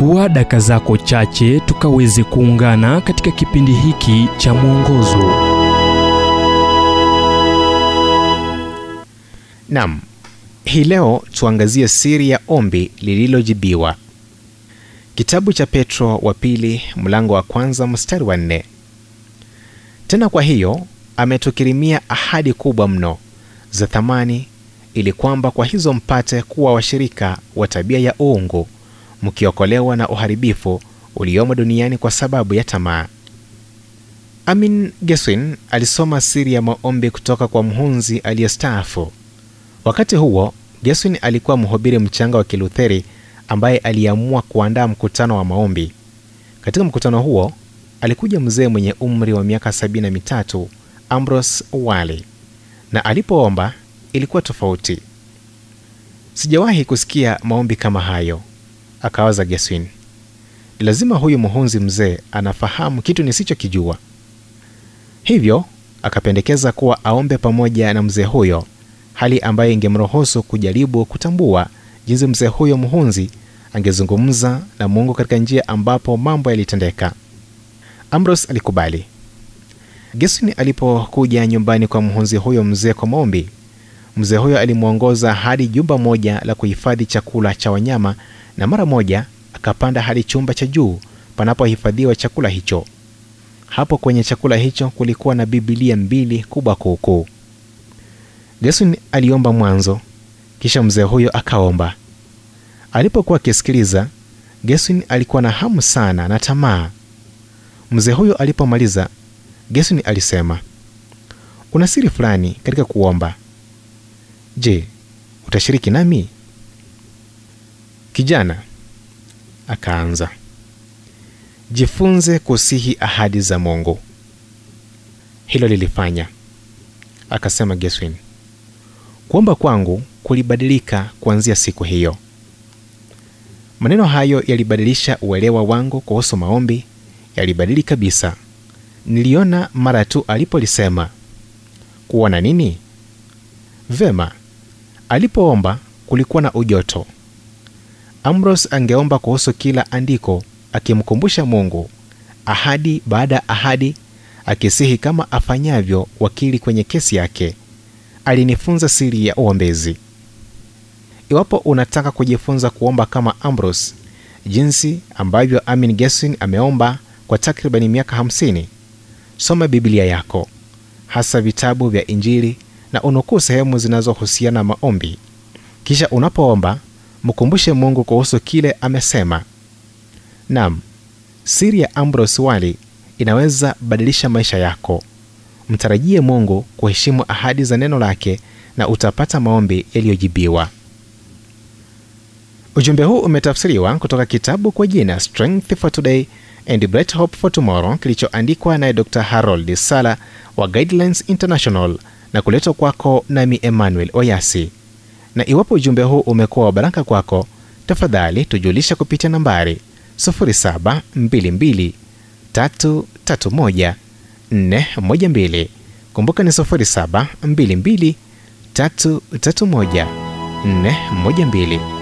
chukua daka zako chache tukaweze kuungana katika kipindi hiki cha mwongozo Naam, hii leo tuangazie siri ya ombi lililojibiwa. Kitabu cha Petro wa pili mlango wa kwanza mstari wa nne. Tena kwa hiyo ametukirimia ahadi kubwa mno za thamani, ili kwamba kwa hizo mpate kuwa washirika wa tabia ya uungu, mkiokolewa na uharibifu uliomo duniani kwa sababu ya tamaa. Amin Geswin alisoma siri ya maombi kutoka kwa mhunzi aliyestaafu. Wakati huo Geswin alikuwa mhubiri mchanga wa Kilutheri ambaye aliamua kuandaa mkutano wa maombi. Katika mkutano huo alikuja mzee mwenye umri wa miaka sabini na mitatu Wali, na alipoomba ilikuwa tofauti. Sijawahi kusikia maombi kama hayo, akawaza Geswin. Lazima huyu mhunzi mzee anafahamu kitu nisichokijua. Hivyo akapendekeza kuwa aombe pamoja na mzee huyo, hali ambayo ingemruhusu kujaribu kutambua jinsi mzee huyo mhunzi angezungumza na Mungu katika njia ambapo mambo yalitendeka. Ambrose alikubali. Geswin alipokuja nyumbani kwa mhunzi huyo mzee kwa maombi, mzee huyo alimwongoza hadi jumba moja la kuhifadhi chakula cha wanyama, na mara moja akapanda hadi chumba cha juu panapohifadhiwa chakula hicho. Hapo kwenye chakula hicho kulikuwa na Bibilia mbili kubwa kuukuu. Geswin aliomba mwanzo, kisha mzee huyo akaomba. Alipokuwa akisikiliza, Geswin alikuwa na hamu sana na tamaa. Mzee huyo alipomaliza, Geswin alisema, una siri fulani katika kuomba. Je, utashiriki nami? Kijana akaanza, jifunze kusihi ahadi za Mungu. Hilo lilifanya, akasema Geswin. Kuomba kwangu kulibadilika kuanzia siku hiyo. Maneno hayo yalibadilisha uelewa wangu kuhusu maombi, yalibadili kabisa. Niliona mara tu alipolisema. Kuona nini? Vema, alipoomba kulikuwa na ujoto. Ambrose angeomba kuhusu kila andiko, akimkumbusha Mungu ahadi baada ya ahadi, akisihi kama afanyavyo wakili kwenye kesi yake. Alinifunza siri ya uombezi. Iwapo unataka kujifunza kuomba kama Ambrose, jinsi ambavyo Amin Geswin ameomba kwa takribani miaka hamsini, soma Biblia yako, hasa vitabu vya Injili na unukuu sehemu zinazohusiana maombi. Kisha unapoomba mkumbushe Mungu kuhusu kile amesema. Naam, siri ya Ambrose Wali inaweza badilisha maisha yako. Mtarajie Mungu kuheshimu ahadi za neno lake na utapata maombi yaliyojibiwa. Ujumbe huu umetafsiriwa kutoka kitabu kwa jina Strength for Today and Bright Hope for Tomorrow kilichoandikwa naye Dr. Harold Sala wa Guidelines International na kuletwa kwako nami Emmanuel Oyasi. Na iwapo ujumbe huu umekuwa wa baraka kwako, tafadhali tujulisha kupitia nambari 722331412 Kumbuka ni 0722 331 412.